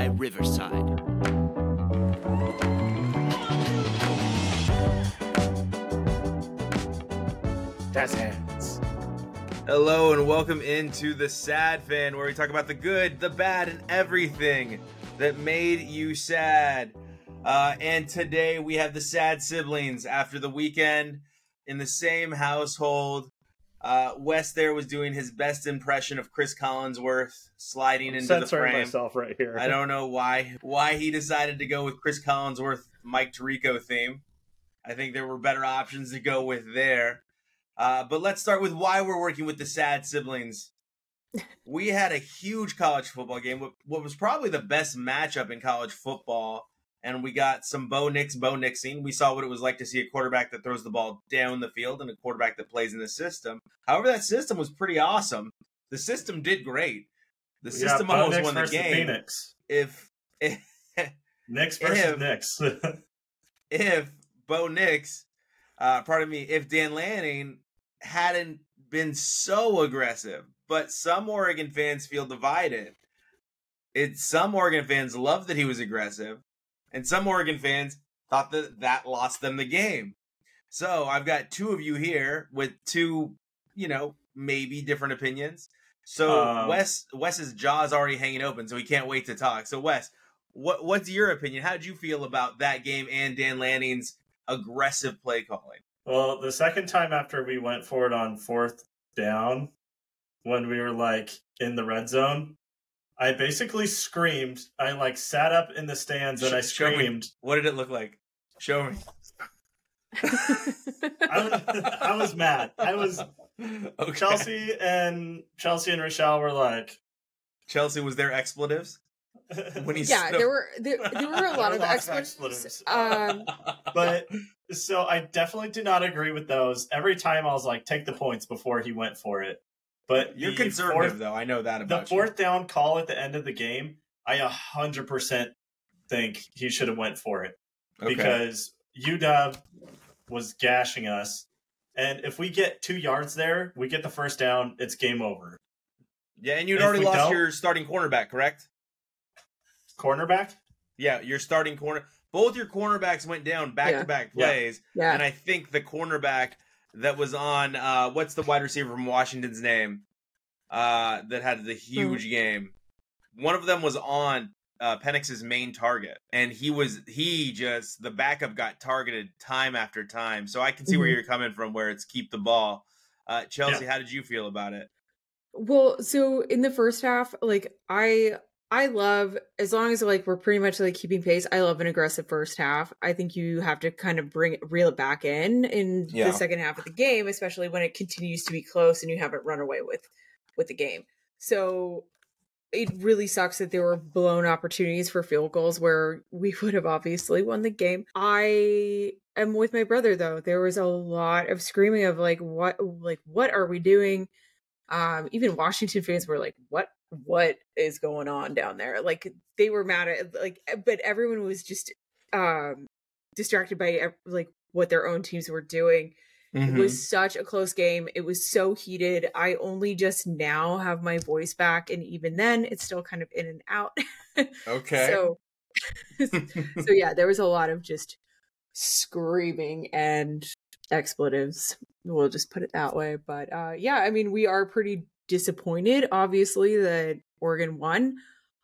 by Riverside. That's hands. Hello and welcome into the Sad Fan, where we talk about the good, the bad, and everything that made you sad. Uh, and today we have the sad siblings after the weekend in the same household. Uh, Wes there was doing his best impression of Chris Collinsworth sliding into the censoring frame. myself right here. I don't know why why he decided to go with Chris Collinsworth Mike Tirico theme. I think there were better options to go with there. Uh, but let's start with why we're working with the sad siblings. We had a huge college football game, what, what was probably the best matchup in college football, and we got some Bo Nix, Bo Nixing. We saw what it was like to see a quarterback that throws the ball down the field and a quarterback that plays in the system. However, that system was pretty awesome. The system did great. The system Bo almost Nix won the game. Phoenix. If, if Knicks versus If- Knicks. if Bo Nix, uh, pardon me, if Dan Lanning hadn't been so aggressive, but some Oregon fans feel divided. It some Oregon fans love that he was aggressive, and some Oregon fans thought that that lost them the game. So I've got two of you here with two, you know, maybe different opinions. So Um, Wes Wes's jaw is already hanging open, so he can't wait to talk. So Wes, what what's your opinion? How did you feel about that game and Dan Lanning's aggressive play calling? well, the second time after we went for it on fourth down, when we were like in the red zone, I basically screamed. I like sat up in the stands and I Sh- show me. screamed. What did it look like? Show me. I was, I was mad. I was Okay. Chelsea and Chelsea and Rochelle were like, Chelsea was there expletives when he yeah, stood there were there, there were a lot of of expletives. expletives. Um, but so I definitely do not agree with those. Every time I was like, take the points before he went for it. But You're the conservative fourth- though. I know that about the about fourth down call at the end of the game, I a hundred percent think he should have went for it. Okay. because UW was gashing us, and if we get two yards there, we get the first down. It's game over. yeah, and you'd if already lost your starting cornerback, correct? Cornerback. Yeah, your starting corner. Both your cornerbacks went down back to back Yeah. plays, yeah, and I think the cornerback that was on uh, what's the wide receiver from Washington's name uh, that had the huge game. One of them was on uh, Penix's main target, and he was he just the backup got targeted time after time. So I can see where Mhm. you're coming from, where it's keep the ball. Uh, Chelsea, how did you feel about it? Well, so in the first half, like I I love as long as like we're pretty much like keeping pace. I love an aggressive first half. I think you have to kind of bring it reel it back in in Yeah. the second half of the game, especially when it continues to be close and you haven't run away with with the game. So it really sucks that there were blown opportunities for field goals where we would have obviously won the game. I am with my brother though. There was a lot of screaming of like what like what are we doing? um even washington fans were like what what is going on down there like they were mad at like but everyone was just um distracted by like what their own teams were doing Mm-hmm. it was such a close game it was so heated i only just now have my voice back and even then it's still kind of in and out okay. so so yeah there was a lot of just screaming and expletives we'll just put it that way but uh yeah i mean we are pretty disappointed obviously that oregon won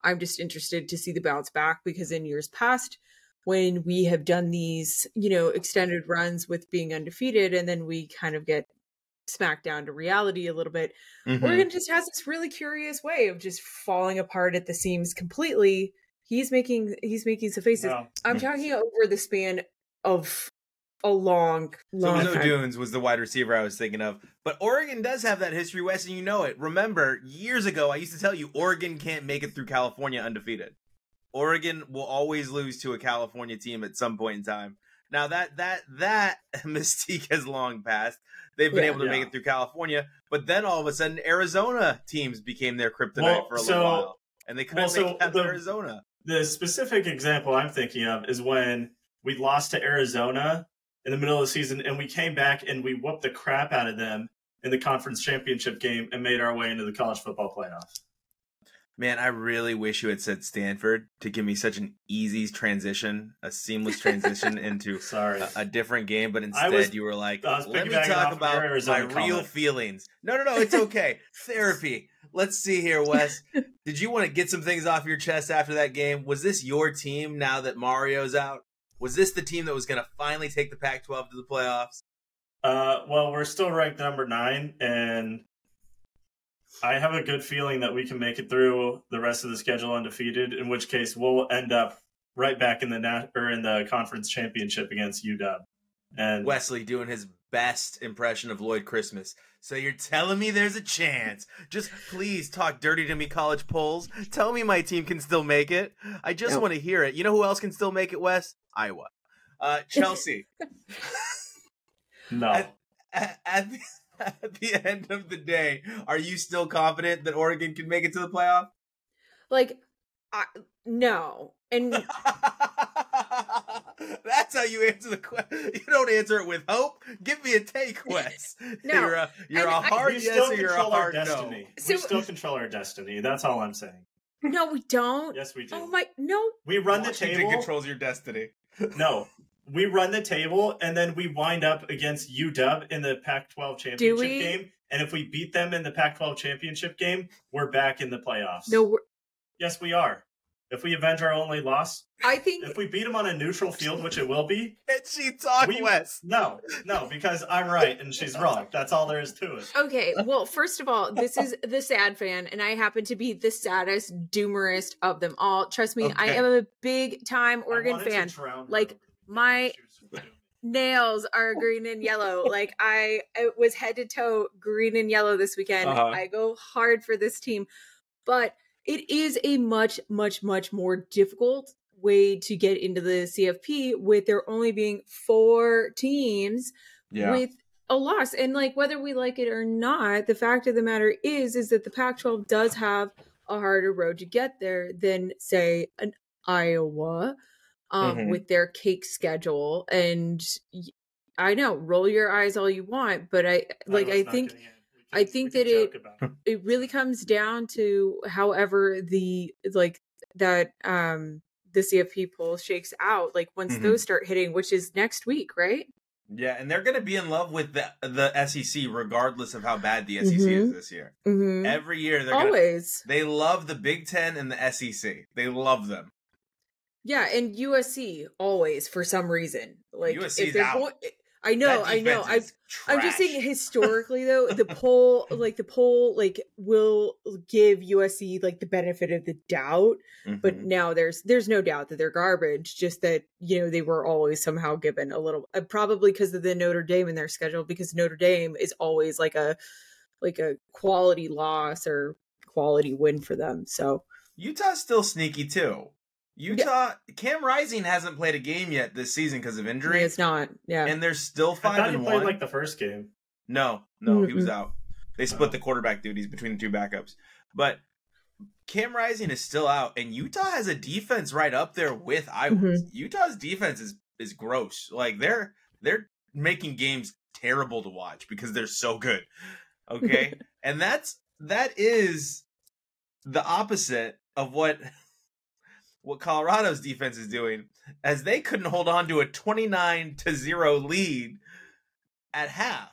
i'm just interested to see the bounce back because in years past when we have done these you know extended runs with being undefeated and then we kind of get smacked down to reality a little bit Mhm. Oregon just has this really curious way of just falling apart at the seams completely. He's making he's making some faces. No. I'm talking over the span of a long, So long Joe time. Dunes was the wide receiver I was thinking of. But Oregon does have that history, Wes, and you know it. Remember, years ago, I used to tell you Oregon can't make it through California undefeated. Oregon will always lose to a California team at some point in time. Now that that that mystique has long passed. They've been Yeah. able to make it through California, but then all of a sudden, Arizona teams became their kryptonite Well, for a so- little while, and they couldn't well, so make it the- Arizona. The specific example I'm thinking of is when we lost to Arizona in the middle of the season, and we came back and we whooped the crap out of them in the conference championship game and made our way into the college football playoff. Man, I really wish you had said Stanford to give me such an easy transition, a seamless transition into Sorry. a, a different game. But instead, was- you were like, "Let me talk about my real comment. feelings." No, no, no, it's okay. Therapy. Let's see here, Wes. Did you want to get some things off your chest after that game? Was this your team now that Mario's out? Was this the team that was going to finally take the Pac-12 to the playoffs? Uh, well, we're still ranked number nine, and I have a good feeling that we can make it through the rest of the schedule undefeated. In which case, we'll end up right back in the nat- or in the conference championship against UW. And Wesley doing his best impression of Lloyd Christmas. So you're telling me there's a chance? Just please talk dirty to me, college polls. Tell me my team can still make it. I just No. want to hear it. You know who else can still make it, Wes? Iowa. Uh, Chelsea. no, at, at, at the, at the end of the day, are you still confident that Oregon can make it to the playoff? Like, I, no, and That's how you answer the question. You don't answer it with hope. Give me a take, Wes. No. You're a you're And a I- hard we yes still or you're a control our no. destiny. So- we still control our destiny. That's all I'm saying. no, we don't. Yes, we do. Oh my, no. we run the Washington table. controls your destiny. No, we run the table, and then we wind up against UW in the Pac-12 championship game. And if we beat them in the Pac-12 championship game, we're back in the playoffs. No, yes, we are. If we avenge our only loss, I think if we beat them on a neutral field, which it will be, And she talk, We- Wes. no, no, because I'm right and she's wrong. That's all there is to it. Okay, well, first of all, this is the sad fan, and I happen to be the saddest, doomerest of them all. Trust me, I am a big time Oregon fan. Like, my- she was doing it. Nails are green and yellow. Like I, I was head to toe green and yellow this weekend. Uh-huh. I go hard for this team, but it is a much, much, much more difficult way to get into the CFP with there only being four teams with a loss. And like whether we like it or not, the fact of the matter is is that the Pac-12 does have a harder road to get there than say an Iowa um Mhm. with their cake schedule and I know roll your eyes all you want, but I like was I think I think that it- it. really comes down to however the like that um the CFP poll shakes out like once Mhm. those start hitting which is next week, right? Yeah, and they're going to be in love with the the SEC regardless of how bad the SEC is Mhm. this year. Mm-hmm. Every year they're Always. they love the Big 10 and the SEC. They love them. Yeah, and USC always for some reason. Like USC 's they're out. I know, I know. I'm is I'm just saying historically though, the poll like the poll like will give USC like the benefit of the doubt, but Mhm. now there's there's no doubt that they're garbage, just that you know they were always somehow given a little uh, probably because of the Notre Dame in their schedule because Notre Dame is always like a like a quality loss or quality win for them. So Utah's still sneaky too. Utah Cam Rising hasn't played a game yet this season because of injury, it's not. Yeah. and they're still five I five thought he played one. like the first game. No, no, he was out. They split Oh. the quarterback duties between the two backups. But Cam Rising is still out, and Utah has a defense right up there with Iowa's. Mm-hmm. Utah's defense is is gross. Like they're they're making games terrible to watch because they're so good. Okay, and that's that is the opposite of what what Colorado's defense is doing, as they couldn't hold on to a twenty nine to zero lead at half.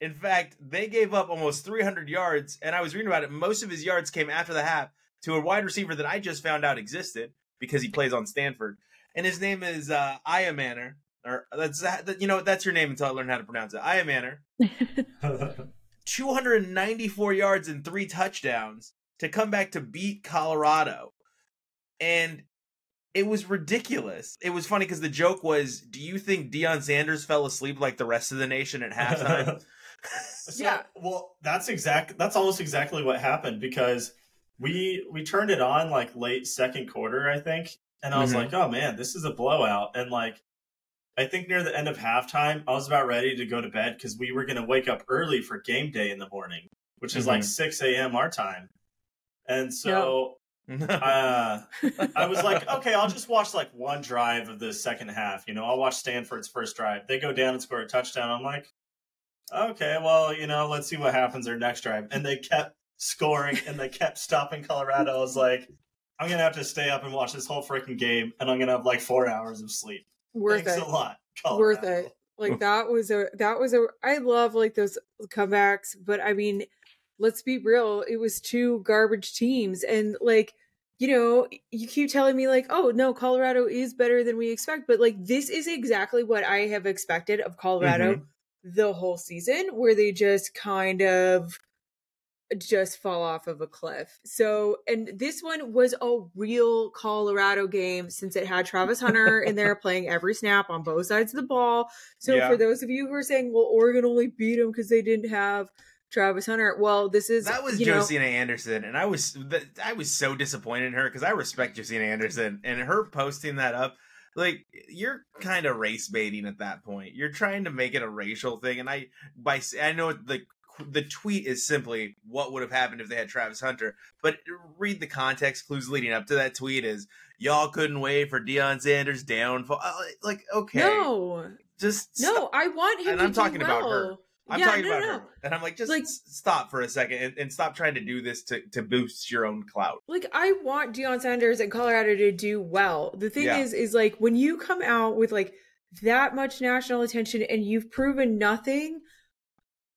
In fact, they gave up almost 300 yards, and I was reading about it. Most of his yards came after the half to a wide receiver that I just found out existed because he plays on Stanford, and his name is uh, Ayomanor. Or that's that. You know, that's your name until I learn how to pronounce it. Ayomanor. 294 yards and three touchdowns to come back to beat Colorado. And it was ridiculous. It was funny because the joke was, do you think Deion Sanders fell asleep like the rest of the nation at halftime? So, Yeah. Well, that's exact. That's almost exactly what happened because we we turned it on like late second quarter, I think, and I was Mhm. like, oh man, this is a blowout. And like, I think near the end of halftime, I was about ready to go to bed because we were going to wake up early for game day in the morning, which is like Mhm. six a.m. our time. And so uh, I was like, okay, I'll just watch like one drive of the second half. You know, I'll watch Stanford's first drive. They go down and score a touchdown. I'm like, okay, well, you know, let's see what happens their next drive. And they kept scoring, and they kept stopping Colorado. I was like, I'm gonna have to stay up and watch this whole freaking game, and I'm gonna have like four hours of sleep. Worth Thanks it. a lot. Worth it. Like that was a that was a I love like those comebacks, but I mean, let's be real, it was two garbage teams and like you know, you keep telling me like, "Oh, no, Colorado is better than we expect." But like this is exactly what I have expected of Colorado Mm-hmm. the whole season where they just kind of just fall off of a cliff. So, and this one was a real Colorado game since it had Travis Hunter in there playing every snap on both sides of the ball. So, Yeah. for those of you who are saying, well, Oregon only beat them because they didn't have Travis Hunter, well, this is That was you know, Josina Anderson, and I was I was so disappointed in her because I respect Josina Anderson, and her posting that up, like you're kind of race baiting at that point. You're trying to make it a racial thing, and I by I know the the tweet is simply what would have happened if they had Travis Hunter, but read the context clues leading up to that tweet is y'all couldn't wait for Deion Sanders downfall. Uh, Like okay, No, just no, stop. I want him And to I'm talking about her. I'm Yeah, talking no, about no. her, and I'm like, just Like- s- stop for a second and, and stop trying to do this to, to boost your own clout. like I want Deion Sanders and Colorado to do well. The thing Yeah. is, is like when you come out with like that much national attention and you've proven nothing,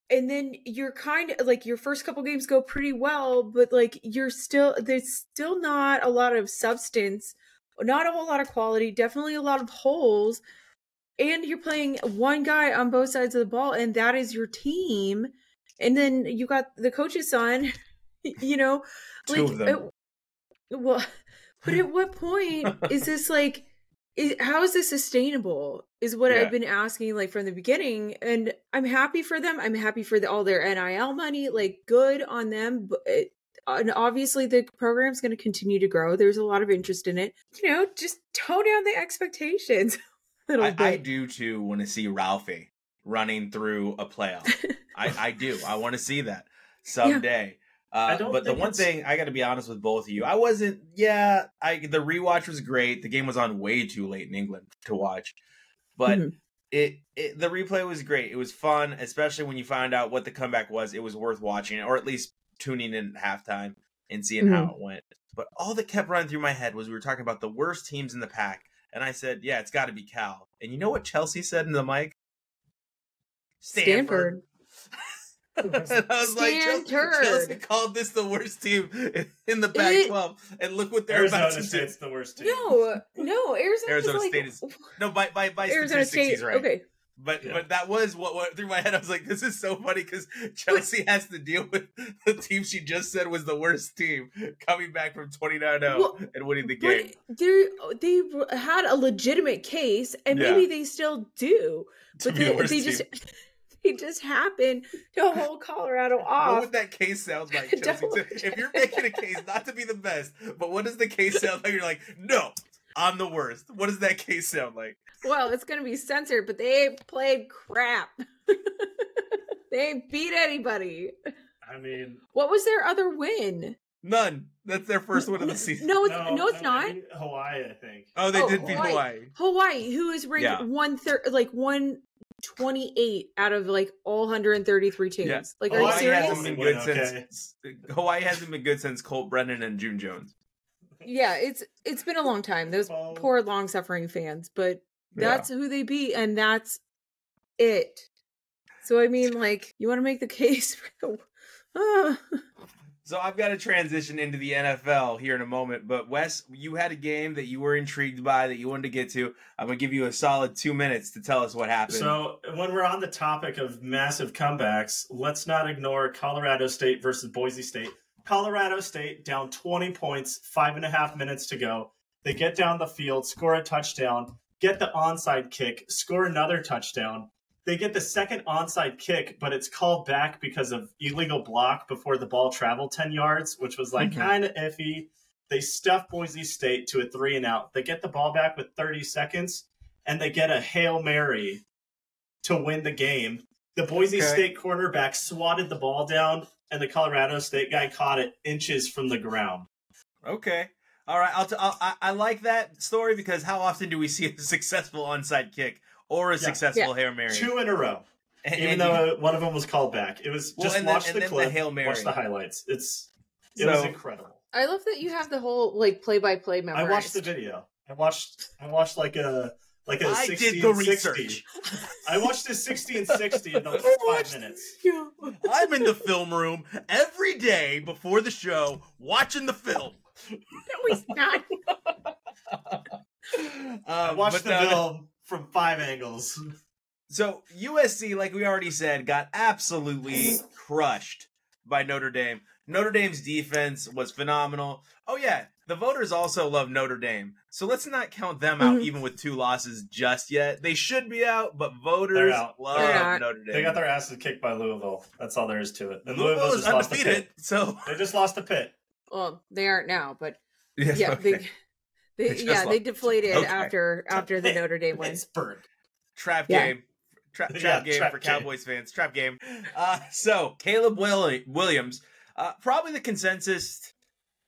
and then you're kind of like your first couple games go pretty well, but like you're still there's still not a lot of substance, not a whole lot of quality, definitely a lot of holes. And you're playing one guy on both sides of the ball, and that is your team. And then you got the coach's son, you know, Two of them. at- well, but at what point is this like? Is, how is this sustainable? Is what Yeah. I've been asking like from the beginning, and I'm happy for them. I'm happy for the, all their NIL money. Like, good on them. But it, and obviously, the program's going to continue to grow. There's a lot of interest in it. You know, just tone down the expectations I. I do too want to see Ralphie running through a playoff. I, I do. I want to see that someday. I Uh, but the one it's- thing I got to be honest with both of you, I wasn't. Yeah, I the rewatch was great. The game was on way too late in England to watch, but Mhm. it, it the replay was great. It was fun, especially when you found out what the comeback was. It was worth watching, or at least tuning in at halftime and seeing how Mm-hmm. it went. But all that kept running through my head was we were talking about the worst teams in the pack, and I said, "Yeah, it's got to be Cal." And you know what Chelsea said in the mic? Stanford. and I was like, Chelsea, Chelsea called this the worst team in the It- Pac-12, and look what they're about Arizona to do. The worst team. No, no, Arizona. Arizona like, State is- No, by by by Arizona statistics, State. he's right. Okay, But Yeah. but that was what went through my head. I was like, this is so funny because Chelsea has to deal with the team she just said was the worst team coming back from 29-0 and winning the game. They they had a legitimate case, and Yeah. maybe they still do. to But they, the they just they just happen to hold Colorado off. What would that case sound like, Chelsea? if you're making a case not to be the best, but what does the case sound like? You're like, no, I'm the worst. What does that case sound like? Well, it's gonna be censored, but they played crap. they beat anybody. I mean, What was their other win? None. That's their first win of the season. No, it's no, it's I not. mean, Hawaii, I think. Oh, they Oh, did beat Hawaii. Hawaii. Hawaii, who is ranked Yeah. one third, like one twenty eight out of like all hundred and thirty three teams. Yeah. Like, are you Hawaii Hawaii serious? hasn't been good okay. since Hawaii hasn't been good since Colt Brennan and June Jones. Yeah, it's it's been a long time. Those Well- poor long suffering fans, but that's who they beat, and that's it. So I mean, like, you want to make the case for the. So I've got to transition into the NFL here in a moment. But Wes, you had a game that you were intrigued by that you wanted to get to. I'm gonna give you a solid two minutes to tell us what happened. So, when we're on the topic of massive comebacks, let's not ignore Colorado State versus Boise State. Colorado State down 20 points, five and a half minutes to go. They get down the field, score a touchdown, get the onside kick, score another touchdown. They get the second onside kick, but it's called back because of illegal block before the ball traveled 10 yards, which was like Mhm. kind of iffy. They stuff Boise State to a three and out. They get the ball back with 30 seconds, and they get a Hail Mary to win the game. The Boise Okay. State quarterback swatted the ball down, and the Colorado State guy caught it inches from the ground. okay, all right. I'll t- I'll, I I like that story because how often do we see a successful onside kick or a Yeah. successful hail mary? Two in a row. And- Even and though uh, one of them was called back, it was just and then- watch and the then the clip, Hail Mary. watch the highlights. It's it So- was incredible. I love that you have the whole like play by play I watched the video. I watched I watched like a like a I 60 did the and 60. research. I watched a 60 and 60 in like five minutes. Yeah. I'm in the film room every day before the show watching the film. No, he's not. I Um, watched but the no, film from five angles. So USC, like we already said, got absolutely crushed by Notre Dame. Notre Dame's defense was phenomenal. Oh yeah, the voters also love Notre Dame. So let's not count them out Mhm. even with two losses just yet. They should be out, but voters out. love Notre Dame. They got their asses kicked by Louisville. That's all there is to it. And Louisville Louisville is just lost the Pitt. so They just lost the Pitt. Well, they aren't now, but Yes, yeah, okay. they, They they just yeah they deflated Okay. after after the Notre Dame win. Pittsburgh. trap Yeah. game. Tra- trap Yeah, game trap for game. Cowboys fans. Trap game. Uh, so Caleb Will- Williams, uh, probably the consensus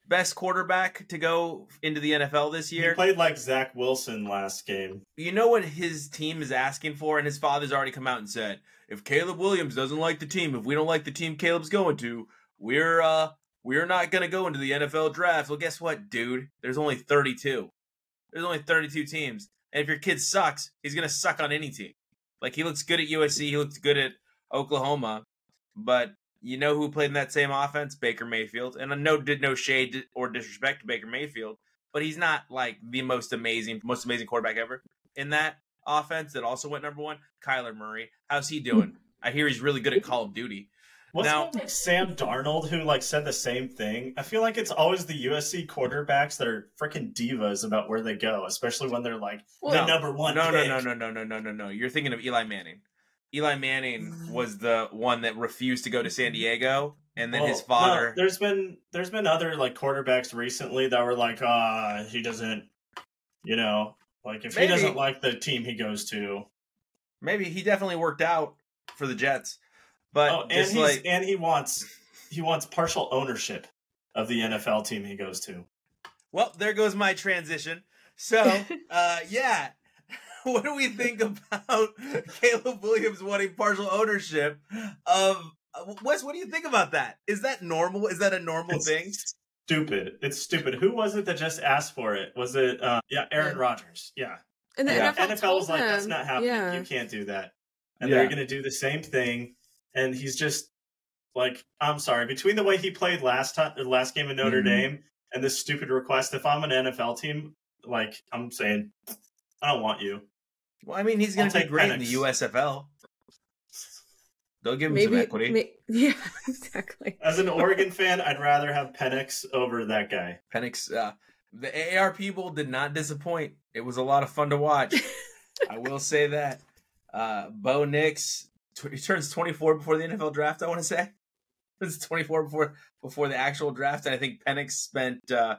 best quarterback to go into the NFL this year. He played like Zach Wilson last game. You know what his team is asking for, and his father's already come out and said, if Caleb Williams doesn't like the team, if we don't like the team Caleb's going to, we're uh we're not gonna go into the NFL draft. Well, guess what, dude? There's only 32. There's only 32 teams, and if your kid sucks, he's gonna suck on any team. Like he looks good at USC, he looks good at Oklahoma, but you know who played in that same offense? Baker Mayfield. And I know did no shade or disrespect to Baker Mayfield, but he's not like the most amazing, most amazing quarterback ever in that offense that also went number one. Kyler Murray, how's he doing? I hear he's really good at Call of Duty. Wasn't Now- it like Sam Darnold who like said the same thing? I feel like it's always the USC quarterbacks that are freaking divas about where they go, especially when they're like Well, the no, number one. No, no, pick. no, no, no, no, no, no, no. You're thinking of Eli Manning. Eli Manning was the one that refused to go to San Diego, and then Well, his father. no, there's been there's been other like quarterbacks recently that were like, ah, he doesn't, you know, like if Maybe. he doesn't like the team he goes to, maybe he definitely worked out for the Jets, but oh, and he's like and he wants he wants partial ownership of the NFL team he goes to. Well, there goes my transition. So, uh, yeah. What do we think about Caleb Williams wanting partial ownership of uh, Wes? What do you think about that? Is that normal? Is that a normal It's thing? Stupid. It's stupid. Who was it that just asked for it? Was it uh, yeah, Aaron Yeah. Rodgers? Yeah. and the Yeah. NFL, NFL was like, that's not happening. Yeah. You can't do that. And Yeah. they're going to do the same thing. And he's just like, I'm sorry, between the way he played last time, the last game in Notre Mhm. Dame, and this stupid request, if I'm an NFL team, like I'm saying, I don't want you. Well, I mean, he's going to do take great in the USFL. They'll give him Maybe, some equity. may- yeah, exactly. As an Oregon fan, I'd rather have Penix over that guy. Penix, uh, the AR people did not disappoint. It was a lot of fun to watch. I will say that. Uh, Bo Nix, tw- he turns 24 before the NFL draft. I want to say it's 24 before before the actual draft. And I think Penix spent, uh,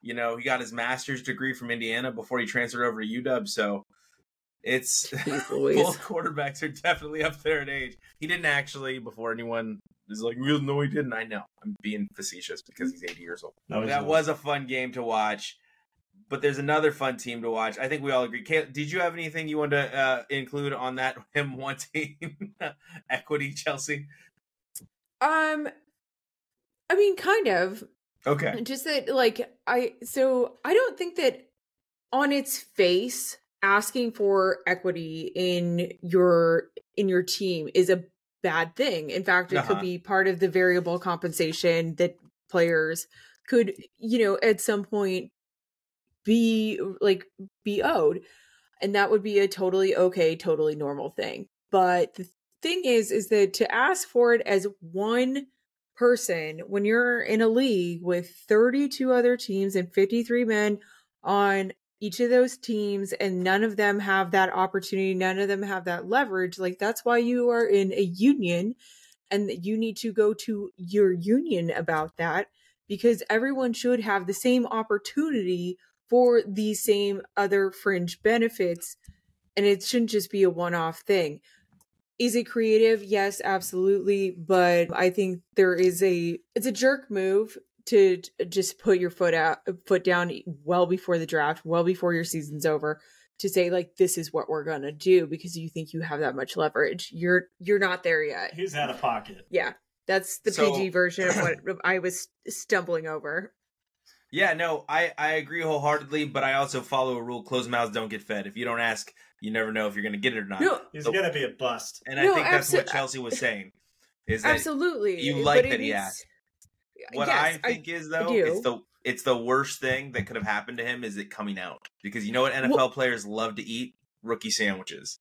you know, he got his master's degree from Indiana before he transferred over to UW. So it's both quarterbacks are definitely up there in age. He didn't actually before anyone is like, "Well, no, he didn't." I know. I'm being facetious because he's 80 years old. No, he's that was a fun game to watch. But there's another fun team to watch. I think we all agree. Kay, did you have anything you wanted to uh, include on that? Him wanting equity, Chelsea. Um, I mean, kind of. Okay. Just that, like, I so I don't think that on its face asking for equity in your in your team is a bad thing. In fact, it Uh-huh. could be part of the variable compensation that players could, you know, at some point be like be owed. And that would be a totally okay, totally normal thing. But the thing is is that to ask for it as one person when you're in a league with 32 other teams and 53 men on each of those teams and none of them have that opportunity none of them have that leverage like that's why you are in a union and you need to go to your union about that because everyone should have the same opportunity for these same other fringe benefits and it shouldn't just be a one-off thing is it creative yes absolutely but i think there is a it's a jerk move to just put your foot out foot down well before the draft well before your season's over to say like this is what we're gonna do because you think you have that much leverage. You're you're not there yet. He's out of pocket. Yeah, that's the So- PG version of what I was stumbling over. Yeah, no, I, I agree wholeheartedly, but I also follow a rule: closed mouths don't get fed. If you don't ask, you never know if you're going to get it or not. No, He's So- gonna be a bust. and I think that's what Chelsea was saying. Is that absolutely. you like that he needs- asked. what Yes, I think is though, do. it's the it's the worst thing that could have happened to him is it coming out because you know what NFL Well- players love to eat rookie sandwiches,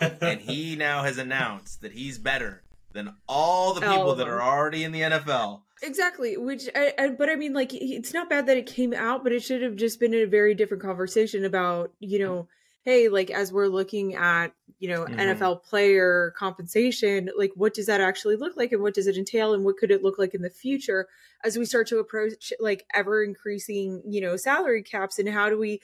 and he now has announced that he's better than all the people that are already in the NFL. Exactly. Which, I, I, but I mean, like, it's not bad that it came out, but it should have just been a very different conversation about, you know, hey, like, as we're looking at, you know, Mhm. NFL player compensation, like, what does that actually look like and what does it entail and what could it look like in the future as we start to approach, like, ever increasing, you know, salary caps and how do we,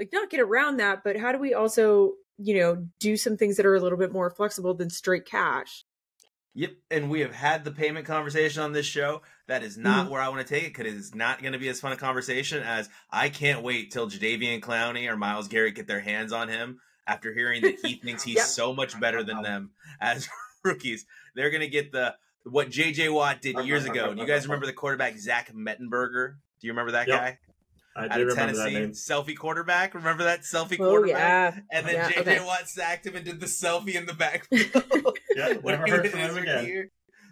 like, not get around that, but how do we also, you know, do some things that are a little bit more flexible than straight cash? Yep, and we have had the payment conversation on this show. That is Mm-hmm. not where I want to take it because it is not going to be as fun a conversation as I can't wait till Jadeveon Clowney or Myles Garrett get their hands on him after hearing that he thinks he's Yep. so much better than them as rookies. They're going to get the what JJ Watt did years ago. Do you guys remember the quarterback Zach Mettenberger? Do you remember that Yep. guy I out of remember that Tennessee? name. Selfie quarterback. Remember that selfie Oh, quarterback? yeah. And then Yeah, JJ okay. Watt sacked him and did the selfie in the backfield. Yeah, never heard from him again. year.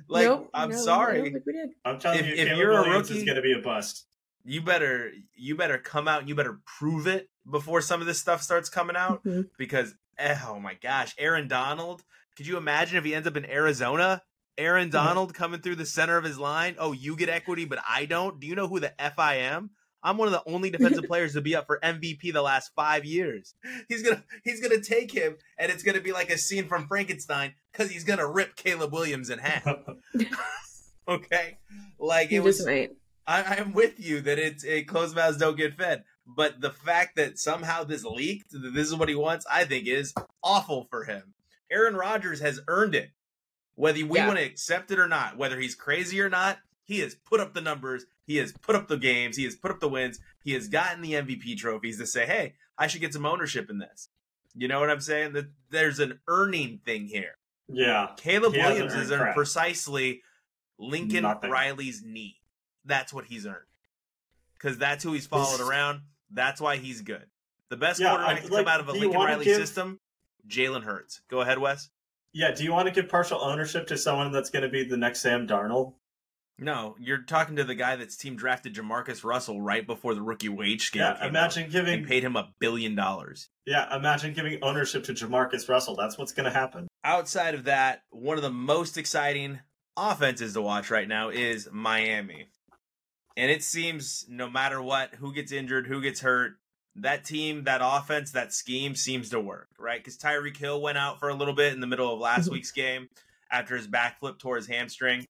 Like, Nope, I'm no, sorry. don't think we did. I'm telling If- you, if Caleb you're a rookie, is gonna be a bust. you better you better come out and you better prove it before some of this stuff starts coming out Mhm. because eh, oh my gosh aaron donald could you imagine if he ends up in arizona aaron donald coming through the center of his line oh you get equity but i don't do you know who the f i am i'm one of the only defensive players to be up for mvp the last five years he's gonna he's gonna take him and it's gonna be like a scene from frankenstein because he's gonna rip caleb williams in half okay like You it was just might. I, I'm with you that it's a closed mouths don't get fed. But the fact that somehow this leaked, that this is what he wants, I think is awful for him. Aaron Rodgers has earned it. Whether we Yeah. want to accept it or not, whether he's crazy or not, he has put up the numbers, he has put up the games, he has put up the wins, he has mm-hmm. gotten the MVP trophies to say, hey, I should get some ownership in this. You know what I'm saying? That there's an earning thing here. yeah, Caleb He Williams has earned precisely Lincoln Nothing. Riley's knee. That's what he's earned. Because that's who he's followed around. That's why he's good. The best Yeah, quarterback I- to like, come out of a Lincoln Riley give- system, Jalen Hurts. Go ahead, Wes. yeah. Do you want to give partial ownership to someone that's going to be the next Sam Darnold? No, you're talking to the guy that's team drafted Jamarcus Russell right before the rookie wage scale Yeah, imagine giving. and paid him a billion dollars. Yeah, imagine giving ownership to Jamarcus Russell. That's what's going to happen. Outside of that, one of the most exciting offenses to watch right now is Miami. And it seems no matter what, who gets injured, who gets hurt, that team, that offense, that scheme seems to work, right? Because Tyreek Hill went out for a little bit in the middle of last week's game after his backflip tore his hamstring.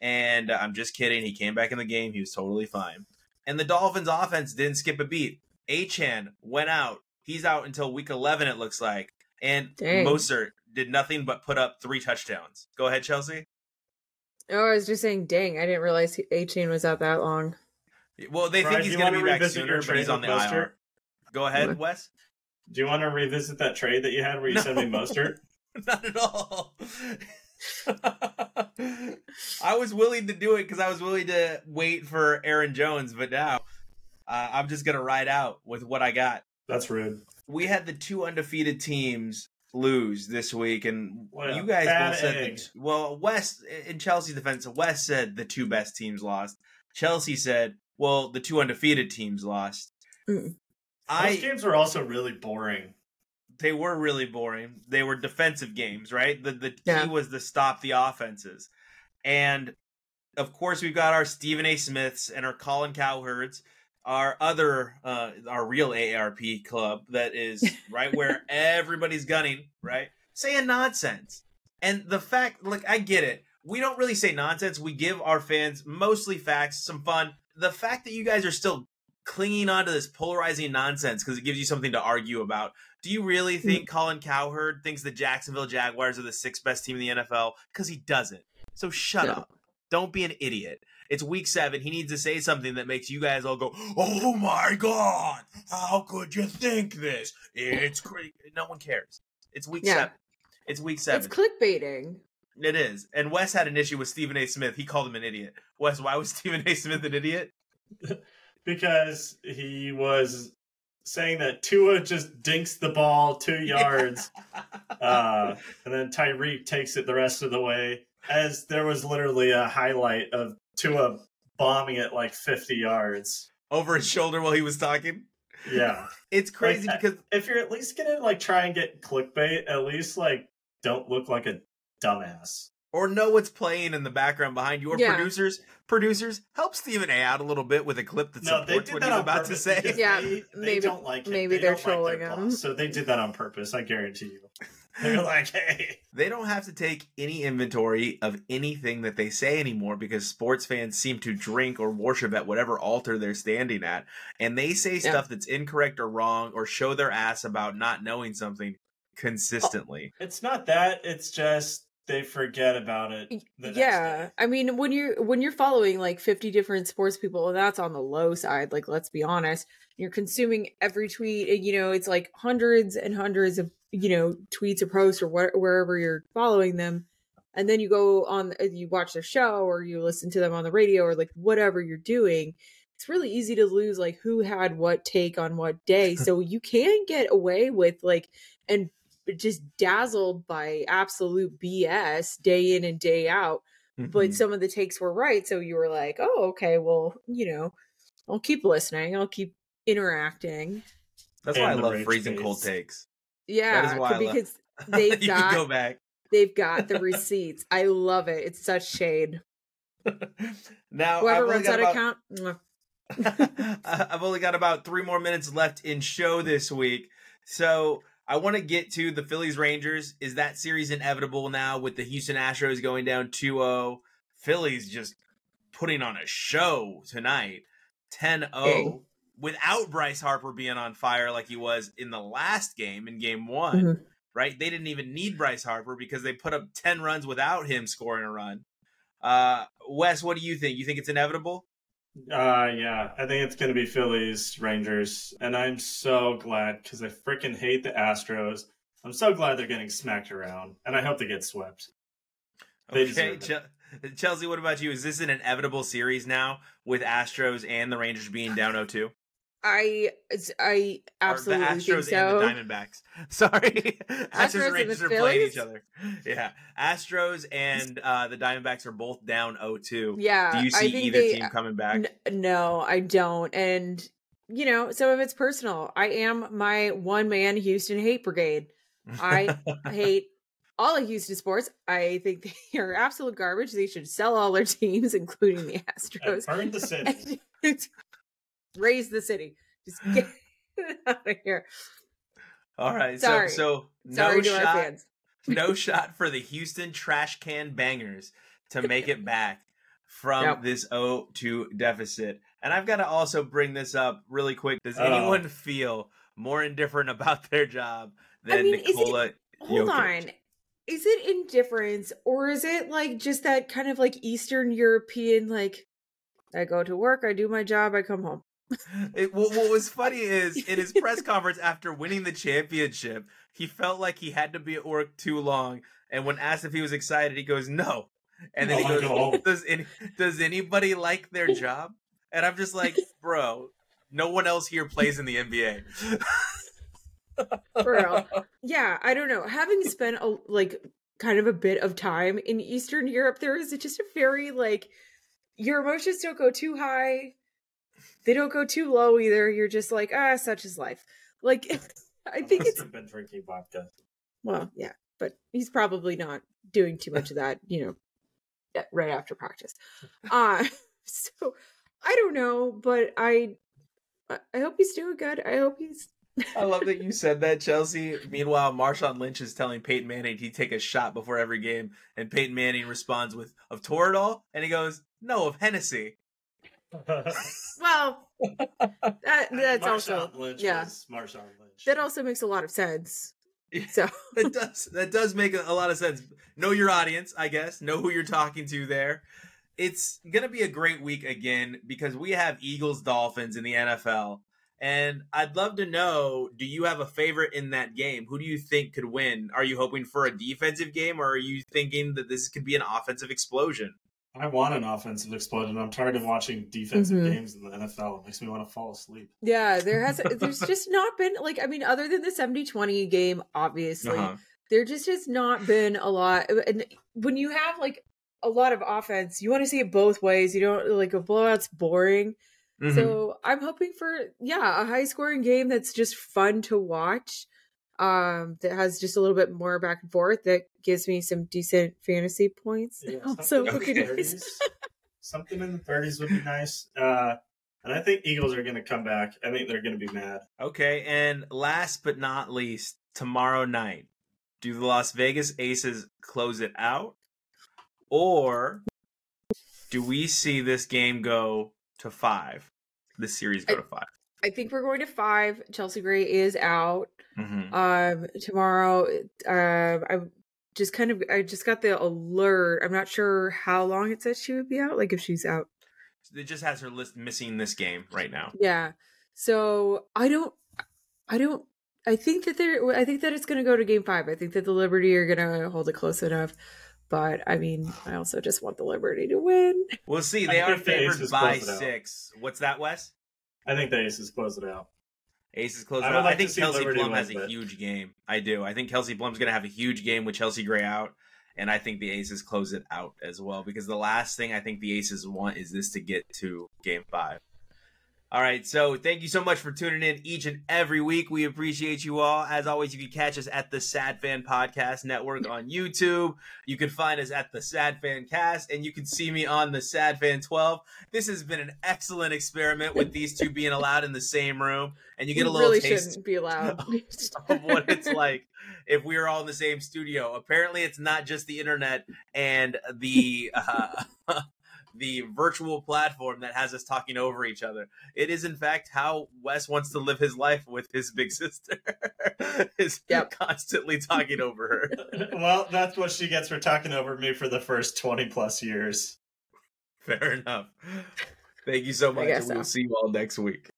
And uh, I'm just kidding. He came back in the game. He was totally fine. And the Dolphins offense didn't skip a beat. Achane went out. He's out until week 11, it looks like. And Dang. Mostert did nothing but put up three touchdowns. Go ahead, Chelsea. Oh, I was just saying, dang, I didn't realize Achane was out that long. Well, they Brian, think he's going to be back revisit sooner, but he's on the with Mostert? IR. Go ahead, What? Wes. Do you want to revisit that trade that you had where you sent me No. Mostert? Not at all. I was willing to do it because I was willing to wait for Aaron Jones, but now uh, I'm just going to ride out with what I got. That's rude. We had the two undefeated teams lose this week, and What you guys both said egg. that, well, Wes in Chelsea's defense, Wes said the two best teams lost. Chelsea said, well, the two undefeated teams lost. Mm. I Those games were also really boring. They were really boring. They were defensive games, right? The the Yeah. key was to stop the offenses. And of course we've got our Stephen A. Smiths and our Colin Cowherds, our other uh our real AARP club that is right where everybody's gunning, right? Saying nonsense. And the fact like I get it. We don't really say nonsense. We give our fans mostly facts, some fun. The fact that you guys are still clinging on to this polarizing nonsense because it gives you something to argue about. Do you really mm. think Colin Cowherd thinks the Jacksonville Jaguars are the sixth best team in the NFL? Because he doesn't. So shut No. up. Don't be an idiot. It's week seven. He needs to say something that makes you guys all go, "Oh my god! How could you think this? It's crazy." No one cares. It's week Yeah. seven. It's week seven. It's clickbaiting. It is. And Wes had an issue with Stephen A. Smith. He called him an idiot. Wes, why was Stephen A. Smith an idiot? because he was saying that Tua just dinks the ball two yards, uh, and then Tyreek takes it the rest of the way. As there was literally a highlight of Tua bombing it like 50 yards. Over his shoulder while he was talking. Yeah. It's crazy Like, because if you're at least gonna like try and get clickbait, at least like don't look like a dumbass. Or know what's playing in the background behind you. Or Yeah. producers, producers, help Stephen A. out a little bit with a clip that No, they supports did what that he's about to say. Yeah, they, they maybe- don't like it. maybe They they're don't like their trolling him. boss, So they did that on purpose. I guarantee you. They're like, hey, They don't have to take any inventory of anything that they say anymore because sports fans seem to drink or worship at whatever altar they're standing at. And they say Yeah. stuff that's incorrect or wrong or show their ass about not knowing something consistently. it's not that. It's just they forget about it. The next yeah i mean when you're when you're following like 50 different sports people that's on the low side like let's be honest you're consuming every tweet and you know it's like hundreds and hundreds of you know tweets or posts or where, wherever you're following them and then you go on uh, you watch their show or you listen to them on the radio or like whatever you're doing it's really easy to lose like who had what take on what day so you can get away with like and just dazzled by absolute bs day in and day out but Mhm. some of the takes were right so you were like oh okay well you know i'll keep listening i'll keep interacting that's why I love freezing face. cold takes. yeah why I love- because they've you got can go back. they've got the receipts i love it it's such shade now whoever I've runs that about- account. I've only got about three more minutes left in show this week. So I want to get to the Phillies Rangers. Is that series inevitable now with the Houston Astros going down 2 0? Phillies just putting on a show tonight 10 0 without Bryce Harper being on fire like he was in the last game in game one, Mhm. right? They didn't even need Bryce Harper because they put up 10 runs without him scoring a run. Uh, Wes, what do you think? You think it's inevitable? Uh, yeah, I think it's going to be Phillies, Rangers, and I'm so glad because I freaking hate the Astros. I'm so glad they're getting smacked around, and I hope they get swept. They Okay, deserve Chelsea, what about you? Is this an inevitable series now with Astros and the Rangers being down 0-2? I i absolutely or the think Astros so and the Diamondbacks. Sorry, Astros, Astros and Rangers are playing each other. Yeah, Astros and uh, the Diamondbacks are both down 0-2. yeah Do you see think either they, team coming back? N- no, I don't. And you know, some of it's personal. I am my one man Houston hate brigade. I hate all of Houston sports. I think they are absolute garbage. They should sell all their teams, including the And Astros. burn the city. And raze the city. Just get out of here. All right, Sorry. so so Sorry no to shot, our fans. no shot for the Houston trash can bangers to make it back from Nope. this 0-2 deficit. And I've got to also bring this up really quick. Does Oh. anyone feel more indifferent about their job than I mean, is it- Hold Jokic? on. Is it indifference or is it like just that kind of like Eastern European like I go to work, I do my job, I come home. It, what, what was funny is in his press conference after winning the championship, he felt like he had to be at work too long. And when asked if he was excited, he goes, "No." And then he Oh, goes, no. Oh, "Does any, does anybody like their job?" And I'm just like, "Bro, no one else here plays in the NBA." For real. yeah, I don't know. Having spent a like kind of a bit of time in Eastern Europe, there is just a very like your emotions don't go too high. They don't go too low either. You're just like, ah, such is life. Like I think it's been drinking vodka. well, yeah, but he's probably not doing too much of that, you know, right after practice. Uh so I don't know, but I I I hope he's doing good. I hope he's I love that you said that, Chelsea. Meanwhile, Marshawn Lynch is telling Peyton Manning he'd take a shot before every game, and Peyton Manning responds with "Of Toradol," and he goes, "No, of Hennessy." Well that that's also Marshawn Lynch yeah. Marshawn Lynch. that also makes a lot of sense. So that does that does make a, a lot of sense. Know your audience, I guess. Know who you're talking to there. it's going to be a great week again because we have Eagles Dolphins in the NFL. And I'd love to know do you have a favorite in that game? Who do you think could win? Are you hoping for a defensive game or are you thinking that this could be an offensive explosion? I want an offensive explosion. I'm tired of watching defensive Mhm. games in the NFL. It makes me want to fall asleep. Yeah, there has there's just not been like I mean other than the 70-20 game obviously Uh-huh. there just has not been a lot and when you have like a lot of offense you want to see it both ways you don't like a blowout's boring Mhm. so i'm hoping for yeah a high scoring game that's just fun to watch um that has just a little bit more back and forth that gives me some decent fantasy points Yeah, also something, okay. in the 30s, something in the 30s would be nice. Uh, and I think Eagles are going to come back. I think they're going to be mad. Okay, and last but not least, tomorrow night, do the Las Vegas Aces close it out? Or do we see this game go to five? This series go I- to five. i think we're going to five chelsea gray is out Mm-hmm. um tomorrow um i just kind of i just got the alert i'm not sure how long it says she would be out like if she's out It just has her list missing this game right now. yeah so i don't i don't i think that they're i think that it's going to go to game five i think that the liberty are going to hold it close enough but i mean i also just want the liberty to win We'll see. I They are think the favored by close it out. six. What's that, Wes? I think the Aces close it out. Aces close I it like I think Kelsey Liberty Plum has a huge game. I do. I think Kelsey Plum's going to have a huge game with Chelsea Gray out. And I think the Aces close it out as well because the last thing I think the Aces want is this to get to game five. All right. So thank you so much for tuning in each and every week. We appreciate you all. As always, you can catch us at the Sad Fan Podcast Network on YouTube. You can find us at the Sad Fan Cast and you can see me on the Sad Fan 12. This has been an excellent experiment with these two being allowed in the same room and you get a little really taste shouldn't be allowed of what it's like if we are all in the same studio. Apparently, it's not just the internet and the uh, the virtual platform that has us talking over each other. It is, in fact, how Wes wants to live his life with his big sister. is Yep. constantly talking over her. well, that's what she gets for talking over me for the first 20 plus years. Fair enough. Thank you so much, and we'll so. see you all next week.